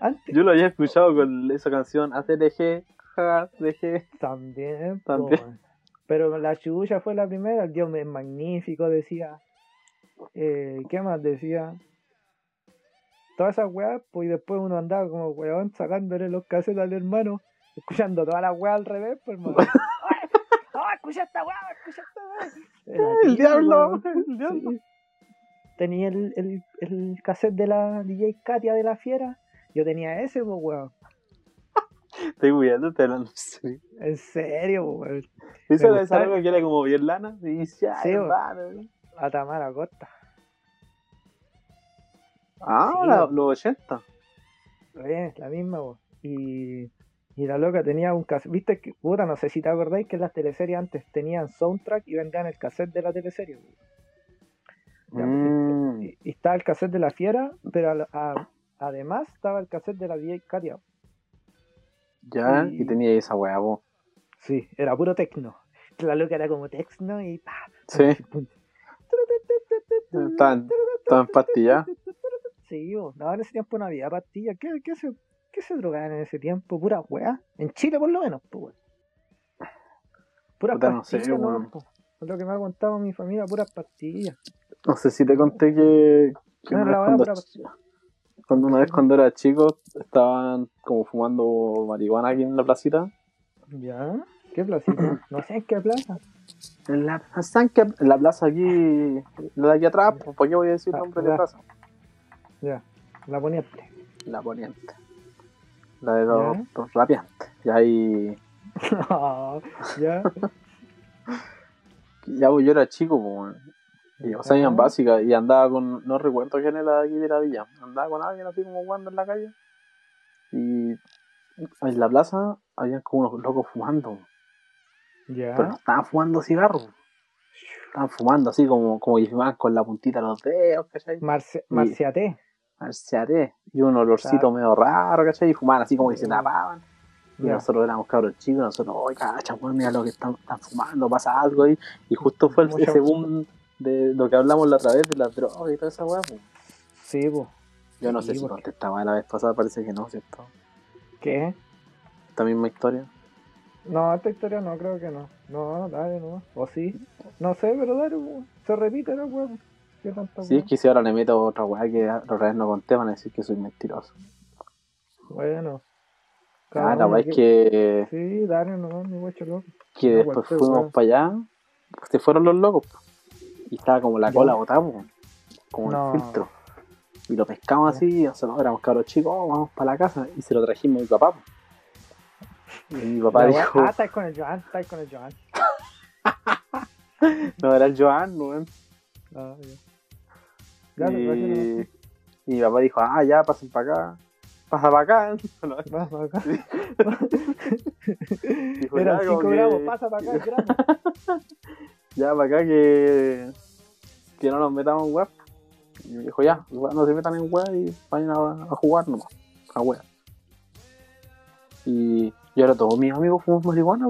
Antes Yo lo había escuchado con esa canción ACDG, ACDG. también, También. Pero la Shusha fue la primera, el Dios es magnífico, decía. Eh, ¿Qué más decía? Todas esas weas, pues y después uno andaba como weón sacándole los cassettes al hermano, escuchando todas las weas al revés, pues hermano. ¡Ay, <laughs> ay, escucha esta wea! ¡Escucha esta wea! Era El diablo, weón. el diablo. Sí. Tenía el, el, el cassette de la DJ Katia de la Fiera. Yo tenía ese, pues, weón. Estoy cuidando, te hablando en serio. En serio, pues, weón. Me era loca que era como bien lana. Y dice, Sí, "Ay, bo. hermano". A Tamara Costa. Ah, Sí, la- bo. los 80. Eh, la misma. Y, y la loca tenía un cassette. Viste que, puta, no sé si te acordáis que las teleseries antes tenían soundtrack y vendían el cassette de la teleserie, Mm. Y, y estaba el cassette de la Fiera, pero a- a- además estaba el cassette de la DJ Katia. Ya, Y- y tenía esa weá, po. Sí, era puro tecno. La loca era como tecno y pa. Sí, estaban estaban pastilladas. Sí, no, en ese tiempo no había pastillas. ¿Qué, qué, se, ¿Qué se drogaban en ese tiempo? Pura weá. En Chile por lo menos, pues. Puras no sé. Es lo que me ha contado mi familia, puras pastillas. No sé si te conté que, que No, una, la vez cuando, pura pastilla. cuando una vez cuando era chico estaban como fumando marihuana aquí en la placita. ¿Ya? ¿Qué placita? no sé en qué plaza. En la, ¿saben qué? En la plaza aquí, la de aquí atrás, pues, ¿por qué voy a decir Ah, nombre de plaza? Ya, la poniente. La poniente. La de los, Ya. los rapiantes. Y ahí, <laughs> ya. <laughs> ya pues, yo era chico, pues. Y, o sea, en básica, y andaba con, no recuerdo quién era de aquí de la villa, andaba con alguien así como jugando en la calle. Y en la plaza habían como unos locos fumando, Pero no estaban fumando cigarros. Estaban fumando así como, como que fumaban con la puntita de los dedos, ¿cachai? Marci Y- Marciaté. Marciaré. Y un olorcito medio raro, ¿cachai? Y fumaban así como que se tapaban. Y nosotros éramos cabros chicos, nosotros, oye, cacha, mira lo que están, están fumando, pasa algo ahí. Y justo fue el- Mucha- ese boom de lo que hablamos la otra vez de las drogas y toda esa weá. pues. Sí, po. Yo no Sí, sé si porque- contestaba la vez pasada, parece que no, ¿cierto? ¿Qué? Esta misma historia. No, esta historia no, creo que no. No, dale, no. O sí. No sé, pero dale. Se repite la weá. ¿Qué tanta Sí, es que si ahora le meto otra weá que otra vez no conté, van a decir que soy mentiroso. Bueno. Ah, la weá es que- que, Sí, dale, no, mi guacho loco. que No, después fuimos para allá, se fueron los locos. Y estaba como la cola botada, po, como No. el filtro. Y lo pescamos así, y nosotros éramos cabros chicos, oh, vamos para la casa. Y se lo trajimos a mi papá. Y mi papá dijo, Ah, estáis con el Joan, estáis con el Joan. <laughs> no era el Joan, weón. Ah, ya. Y, mi papá dijo, ah, ya, pasen para acá. Pasa para acá. <laughs> No, Vas para acá. <laughs> dijo, como 5 que- gramos, pasa para acá, gramos. Ya, para acá que, que no nos metamos en web. Y me dijo, ya, no se metan en web y vayan a, a jugar nomás, a web. Y, y ahora todos mis amigos fuman marihuana.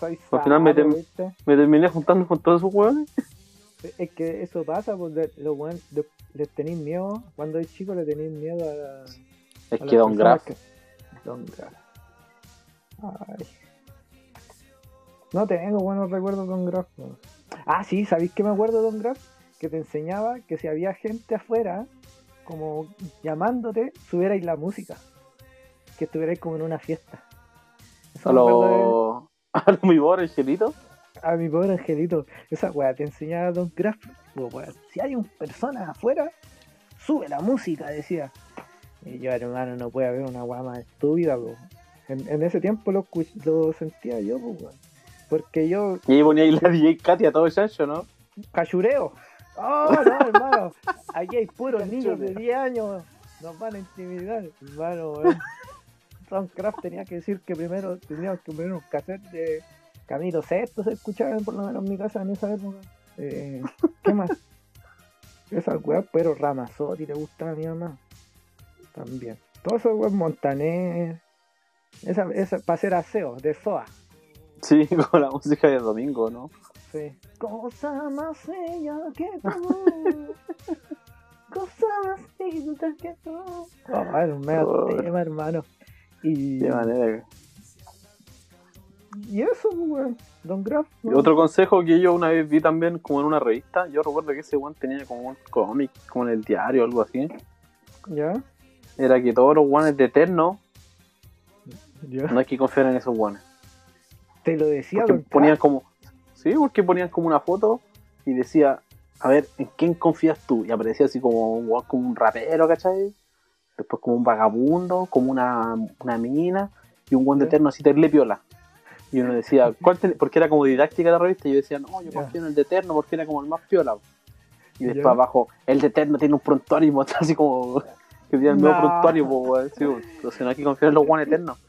Soy Al final me terminé juntando con todos esos hueones. Es que eso pasa, pues de- los weones de- les tenéis miedo, cuando es chico le tenéis miedo a, Es a que Don personas Graf, que- Don Graf. Ay. No tengo buenos recuerdos de Don Graf. Ah, sí, ¿sabéis qué me acuerdo de Don Graf? Que te enseñaba que si había gente afuera, como llamándote, subierais la música. Que estuvierais como en una fiesta. Eso a acuerdo de- <laughs> a mi pobre angelito. a mi pobre angelito. Esa weá te enseñaba Don Graf. Digo, weá, si hay un persona afuera, sube la música, decía. Y yo, hermano, no puede haber una weá más estúpida, po. En, en ese tiempo lo, lo sentía yo, po. Porque yo Y ahí ponía ahí la DJ Katia todo chancho, ¿no? cachureo. Oh, no, hermano. <laughs> Aquí hay puros niños de 10 años. Nos van a intimidar, hermano, weón. Don Craft tenía que decir que primero teníamos que poner un cassette de Camilo Sesto, se escuchaba por lo menos en mi casa en esa época. Eh, ¿Qué más? Esa weá, pero Ramazotti le gustaba a mi mamá. También. Todo eso weón Montaner. Esa, esa para hacer aseo, de SOA. Sí, <laughs> con la música de domingo, ¿no? Sí. Cosa más bella que tú. <laughs> Cosa más linda que tú. Oh, era un medio Oh. tema, hermano. Y, De manera. y eso, pues, weón. Don Graf. Y weón. otro consejo que yo una vez vi también como en una revista, yo recuerdo que ese one tenía como un cómic, como en el diario o algo así, ¿Ya? era que todos los ones de Eterno, ¿Ya? no hay que confiar en esos ones. Te lo decía Porque ponían como, sí, porque ponían como una foto y decía, a ver, ¿en quién confías tú? Y aparecía así como un weón, como un rapero, ¿cachai? Después como un vagabundo, como una, una mina, y un Ya. Eterno así terrible piola. Y uno decía, <laughs> ¿cuál ten-? porque era como didáctica la revista, y yo decía, no, yo confío en el de Eterno porque era como el más piola. Y después Ya. abajo, el de Eterno tiene un prontuario <laughs> así como que tiene el nuevo prontuario, pues. Sí, entonces no hay que confiar en los One Eternos. <laughs>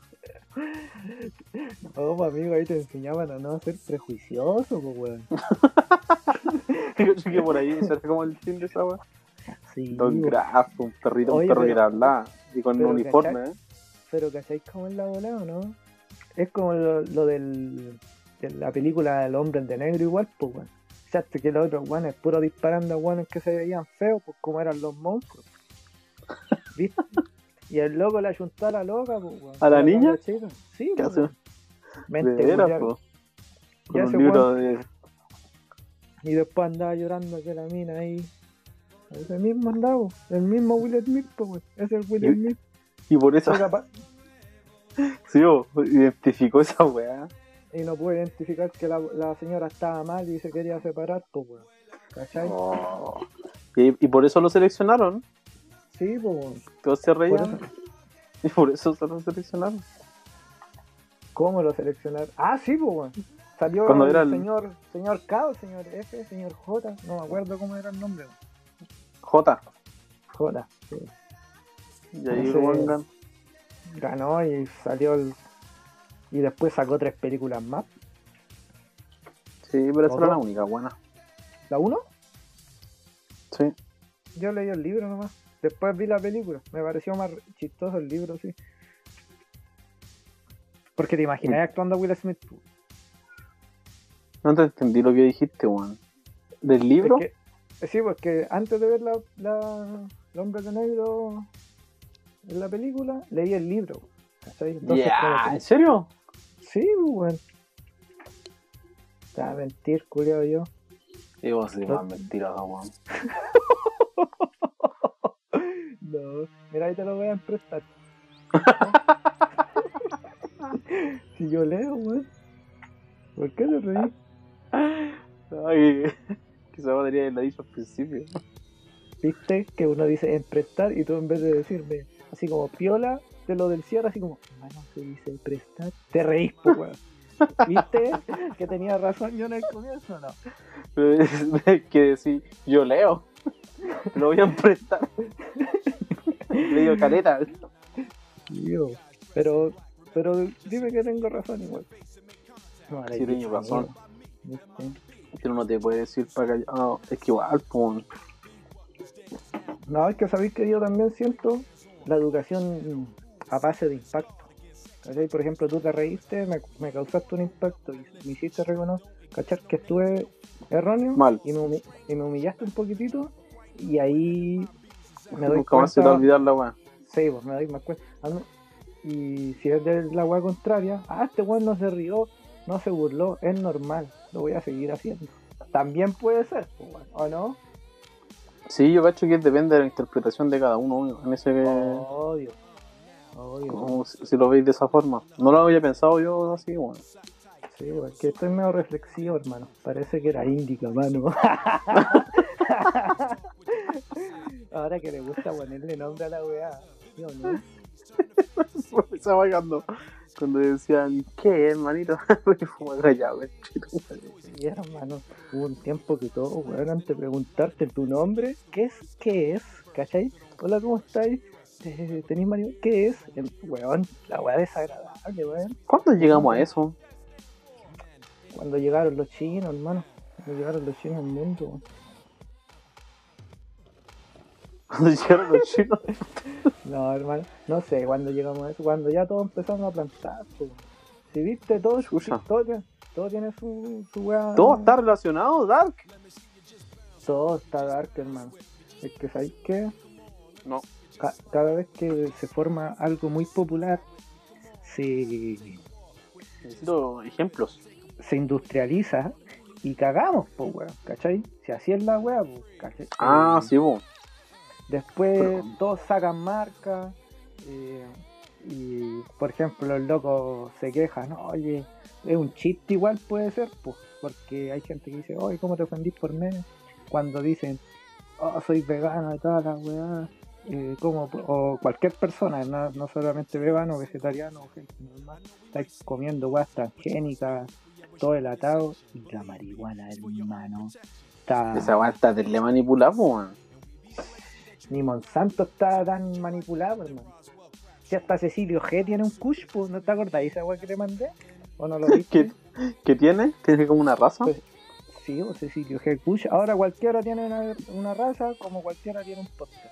Oh, pues, amigo, ahí te enseñaban a no ser prejuicioso, pues, weón. Yo creo que por ahí se hace como el fin de esa weón. Sí, Don weón. Graf, un perrito, Oye, un perro pero- que habla y con pero, uniforme, ¿cachai? ¿eh? Pero ¿cacháis cómo es la bola o no? Es como lo, lo del, de la película El hombre de negro igual, pues weón. Fíjate que los otros guanes puro disparando a guanes que se veían feos, pues como eran los monstruos. <laughs> ¿Viste? Y el loco le ayuntó a la loca, pues weón. ¿A la niña? chica. Sí, ¿Qué pues, hace? De Mente veras. Con un libro de. Y después andaba llorando que la mina ahí. Ese mismo andaba, el mismo Will Smith, pues. Es el Will Smith. Y por eso, sí, bo, identificó esa weá. y no pude identificar que la, la señora estaba mal y se quería separar, pues, weón. ¿Cachai? Oh. Y, y por eso lo seleccionaron. Sí, pues. Todos se reían. Y por eso se lo seleccionaron. ¿Cómo lo seleccionaron? Ah, sí, pues, weón. Salió Cuando el era el- señor, señor K señor F, señor J, no me acuerdo cómo era el nombre. weón. J. J, sí. Y ahí pongan. Ganó y salió el... Y después sacó tres películas más. Sí, pero esa ¿O era la única buena. ¿La uno? Sí. Yo leí el libro nomás. Después vi la película. Me pareció más chistoso el libro, sí. Porque te imaginas actuando a Will Smith. No te entendí lo que dijiste, weón. ¿Del libro? Es que- sí, porque antes de ver la, la, el hombre de negro en la película, leí el libro. Entonces, ¿En serio? Sí, pues, weón. Te a mentir, culiao yo. Y vos sí, No. más mentiroso, weón. <laughs> No, mira, ahí te lo voy a prestar. <laughs> si yo leo, weón. ¿Por qué te reí? Ay, quizá podría haberlo dicho al principio. <laughs> ¿Viste? Que uno dice en prestar y tú en vez de decirme así como piola de lo del cierre, así como, hermano, se dice prestar, te reís, pues, weón. <laughs> ¿Viste? Que tenía razón yo en el comienzo, ¿no? Que decir, yo leo. Lo voy a prestar. Le digo caleta. Tío. Pero, pero dime que tengo razón igual. No, Sí, tengo razón. Pero no te puede decir para. No, es que igual, pues. No, es que sabéis que yo también siento la educación a base de impacto. ¿Cachai? Por ejemplo, tú te reíste, me, me causaste un impacto y me hiciste reconocer. Que estuve erróneo Mal. Y, me y me humillaste un poquitito y ahí me doy Nunca cuenta. olvidar la weá. Sí, pues me doy más cuenta. Ah. Y si es de la weá contraria, ah, este weón no se rió, no se burló, es normal, lo voy a seguir haciendo. También puede ser, pues, ¿o no? Sí, yo cacho que depende de la interpretación de cada uno en ese. Obvio. Obvio. como si, si lo veis de esa forma. No lo había pensado yo así, bueno. Sí, porque estoy medio reflexivo, hermano. Parece que era índica, mano. <laughs> <laughs> Ahora que le gusta ponerle nombre a la weá. ¿sí o no? Estaba <laughs> cuando, cuando decían, ¿qué, hermanito? <laughs> Güey. Sí, hermano. Hubo un tiempo que todo, weón, antes de preguntarte tu nombre, ¿qué es? ¿Qué es? ¿Cachai? Hola, ¿cómo estáis? ¿Tenéis marido? ¿Qué es? El weón, la weá desagradable, weón. ¿Cuándo llegamos a eso? Cuando llegaron los chinos, hermano. Cuando llegaron los chinos al mundo, weón. Cuando llegaron los chinos. <laughs> No, hermano, no sé cuándo llegamos a eso, cuando ya todos empezamos a plantar. pues. Si viste, todo, todo, todo tiene su, su weá. Todo está relacionado, Dark. Todo está dark, hermano. Es que, ¿sabéis qué? No. Ca- cada vez que se forma algo muy popular, se, Necesito ejemplos. se industrializa y cagamos, pues, weón, ¿cachai? Si así es la weá, pues, ¿cachai? Ah, Eh, sí, vos. Después Pero- todos sacan marcas eh, y, por ejemplo, el loco se queja, no, oye, es un chiste igual puede ser, pues, porque hay gente que dice, oye, ¿cómo te ofendís por mí? Cuando dicen, oh, soy vegano y toda la weá, eh, ¿cómo pu- o cualquier persona, no, no solamente vegano, vegetariano o gente normal, está comiendo weas transgénicas, todo el atado y la marihuana, hermano. Está... Esa weá está de manipulada, po, weón. Ni Monsanto está tan manipulado, hermano. Si hasta Cecilio G tiene un kush, pues, ¿no te acordáis esa weá que te mandé? ¿O no lo <laughs> viste? ¿Qué, ¿Qué tiene? ¿Tiene como una raza? Pues- Sí, o Cecilio G kush. Ahora cualquiera tiene una, una raza, como cualquiera tiene un podcast.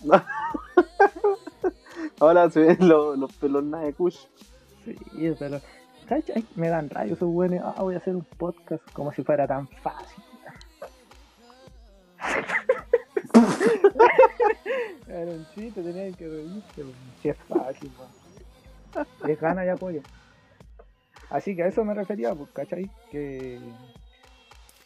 <laughs> Ahora se ven los, los pelos nada de Kush. Sí, pero... ¿cachai? Me dan rayos esos buenos. Ah, voy a hacer un podcast como si fuera tan fácil. Era un chiste, tenían que reírse. Si es fácil, weón. <laughs> Es gana y apoyo. Así que a eso me refería, pues, ¿cachai? Que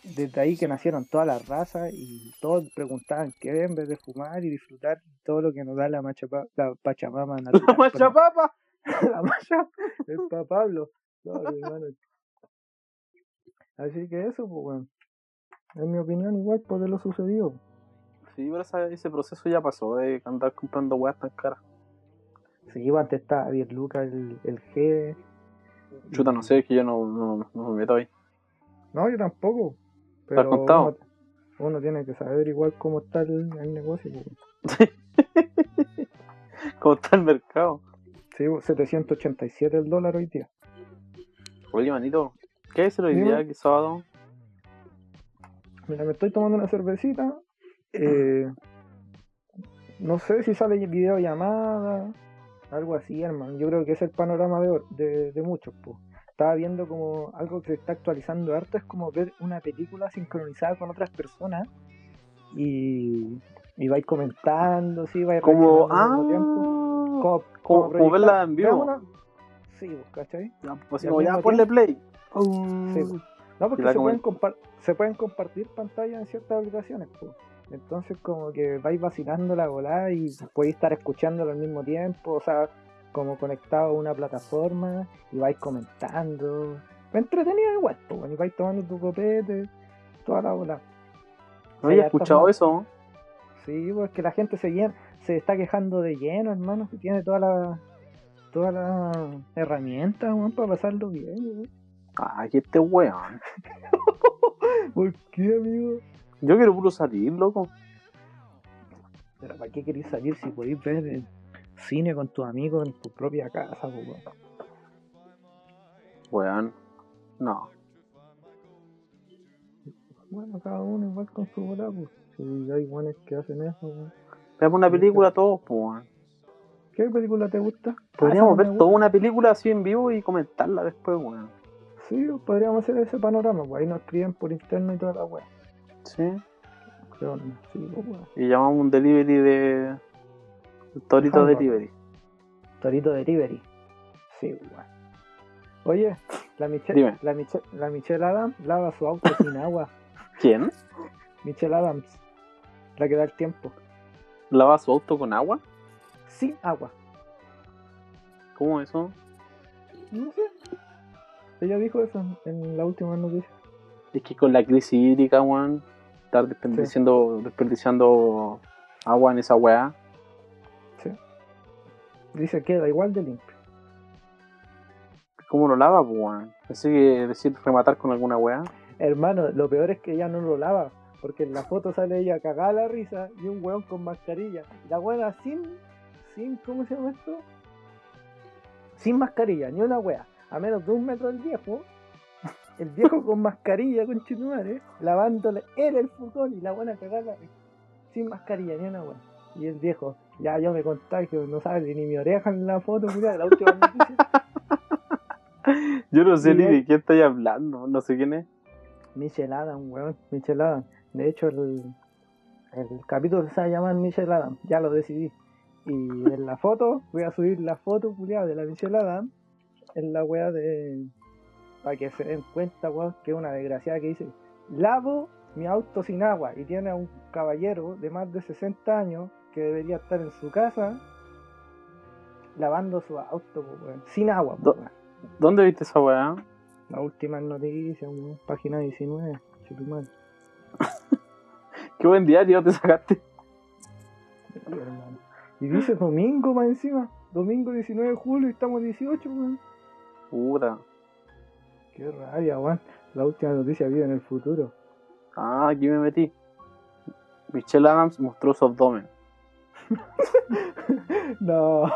desde ahí que nacieron todas las razas y todos preguntaban qué en vez de fumar y disfrutar todo lo que nos da la, machapa, la Pachamama <laughs> natural. La machapapa. <laughs> la macha, el pa Pablo. No, hermano. Así que eso, pues, bueno. En mi opinión, igual, pues de lo sucedido. Sí, pero esa- ese proceso ya pasó de andar comprando weas tan caras. Sí, pues, antes estaba 10 lucas el, el G. Chuta, no sé, es que yo no, no, no me meto ahí. No, yo tampoco. ¿Te has Pero contado? Uno, uno tiene que saber igual cómo está el, el negocio. pues. <laughs> ¿Cómo está el mercado? Sí, pues, 787 el dólar hoy día. Oye, manito, ¿qué es el hoy día, que es sábado? Mira, me estoy tomando una cervecita. Eh, no sé si sale videollamada, algo así, hermano. Yo creo que es el panorama de, de, de muchos. pues. Estaba viendo como algo que se está actualizando harto, es como ver una película sincronizada con otras personas y, y vais comentando, sí, vais Como, ah. Como, como proyectar- verla en vivo. Sí, pues, ¿cachai? ya, pues, como, ya mismo ponle play. Sí, pues. No, porque se pueden, se pueden compartir pantallas en ciertas aplicaciones. pues. Entonces como que vais vacilando la volada y podéis estar escuchándolo al mismo tiempo, o sea, como conectado a una plataforma y vais comentando. Entretenido igual, pues, y vais tomando tu copete, toda la bola. No hartas escuchado eso. Sí, pues que la gente se, llena- se está quejando de lleno, hermano, que tiene todas las todas las herramientas, weón, para pasarlo bien, weón. Que este weón. <laughs> ¿Por qué, amigo? Yo quiero puro salir, loco. Pero ¿para qué queréis salir si podéis ver el cine con tus amigos en tu propia casa, weón? Weón. No. Bueno, cada uno igual con su bola, pues. Si hay buenos que hacen eso, weón. Veamos una película todos, pues, weón. ¿Qué película te gusta? Podríamos Ah, ver toda una película así en vivo y comentarla después, weón. Sí, podríamos hacer ese panorama, pues ahí nos escriben por interno y toda la weá. Sí. Y llamamos un delivery de. Torito. Delivery. Torito Delivery. Sí. Oye, la Michelle, la la Michelle Adams lava su auto sin agua. <laughs> ¿Quién? Michelle Adams, la que da el tiempo. ¿Lava su auto con agua? Sin agua. ¿Cómo eso? No sé. Ella dijo eso en la última noticia. Es que con la crisis hídrica, weón, estar desperdiciando, desperdiciando agua en esa weá. Sí. Dice queda igual de limpio. ¿Cómo lo lava, weón? Pensé que decir rematar con alguna weá. Hermano, lo peor es que ella no lo lava. Porque en la foto sale ella cagada la risa y un weón con mascarilla. La weona sin, sin, ¿cómo se llama esto? Sin mascarilla, ni una wea. A menos de un metro del viejo. El viejo con mascarilla, con chitumare, lavándole él el furgón y la buena cagada. Sin mascarilla, ni una wea. Y el viejo, ya yo me contagio, no sale ni mi oreja en la foto, culiao, la última noticia. <laughs> Yo no sé ni eh. de quién estáis hablando, no sé quién es. Michelle Adam, weón, Michelle Adam. De hecho, el, el capítulo se va a llamar Michelle Adam, ya lo decidí. Y en la foto, voy a subir la foto, culiada, de la Michelle Adam, en la wea de. Para que se den cuenta, weón, que es una desgraciada que dice: Lavo mi auto sin agua. Y tiene a un caballero de más de 60 años que debería estar en su casa lavando su auto, weón, sin agua, weón. ¿Dónde viste esa weá? La última noticia, weón, página 19, chutumal. <laughs> Qué buen diario te sacaste. Y dice domingo más encima. Domingo 19 de julio y estamos 18, weón. Puta. Qué rabia, weón. La última noticia vive en el futuro. Ah, aquí me metí. Michelle Adams mostró su abdomen. <laughs> no.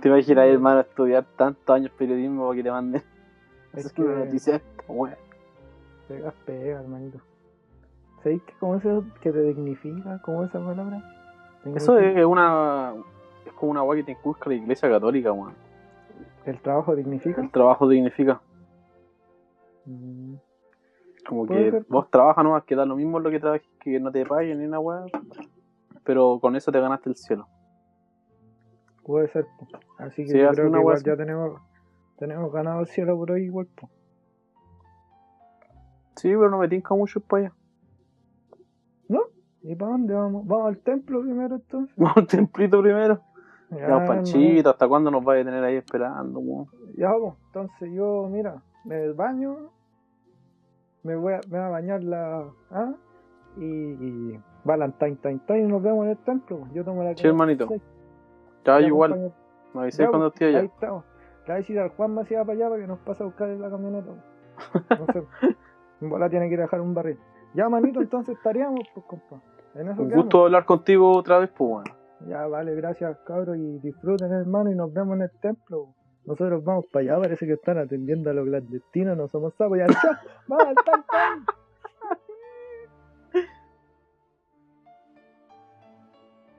Te imaginas, hermano, estudiar tantos años periodismo para que te manden Es es que una noticia esta, weá. pegas pega, hermanito. ¿Sabéis que cómo eso que te dignifica? ¿Cómo esa palabra? Eso es una. Es como una weá que te inculca la iglesia católica, weón. ¿El trabajo dignifica? El trabajo dignifica. Mm, Como que ser. vos trabajas nomás, que da lo mismo lo que trabajes, que no te paguen ni una weá. Pero con eso te ganaste el cielo. puede ser. po. Así que Sí, yo creo una que igual ya tenemos, Tenemos ganado el cielo por hoy igual, po. Sí, pero no me tinca mucho para allá. ¿Y para dónde vamos? Vamos al templo primero entonces. Vamos al templito primero. Ya. Panchito, ¿hasta cuándo nos vaya a tener ahí esperando? Ya vamos. Entonces yo, mira, me baño, me voy a, me voy a bañar la. ¿ah? Y, y Valentine, time, time, nos vemos en el templo. Yo tomo la Sí, hermanito. Igual, me avisé cuando pues, esté allá. Ahí estamos. Le voy a decir al Juan Macías para allá para que nos pase a buscar en la camioneta. No sé. Bola tiene que ir a dejar un barril. Ya, manito, entonces estaríamos, pues, compa. En eso Un quedamos. gusto hablar contigo otra vez, pues, weón. Ya, vale, gracias, cabros, y disfruten, hermano, y nos vemos en el templo. Nosotros vamos para allá, parece que están atendiendo a los clandestinos, no somos sapos. Ya, vamos al tal, tal.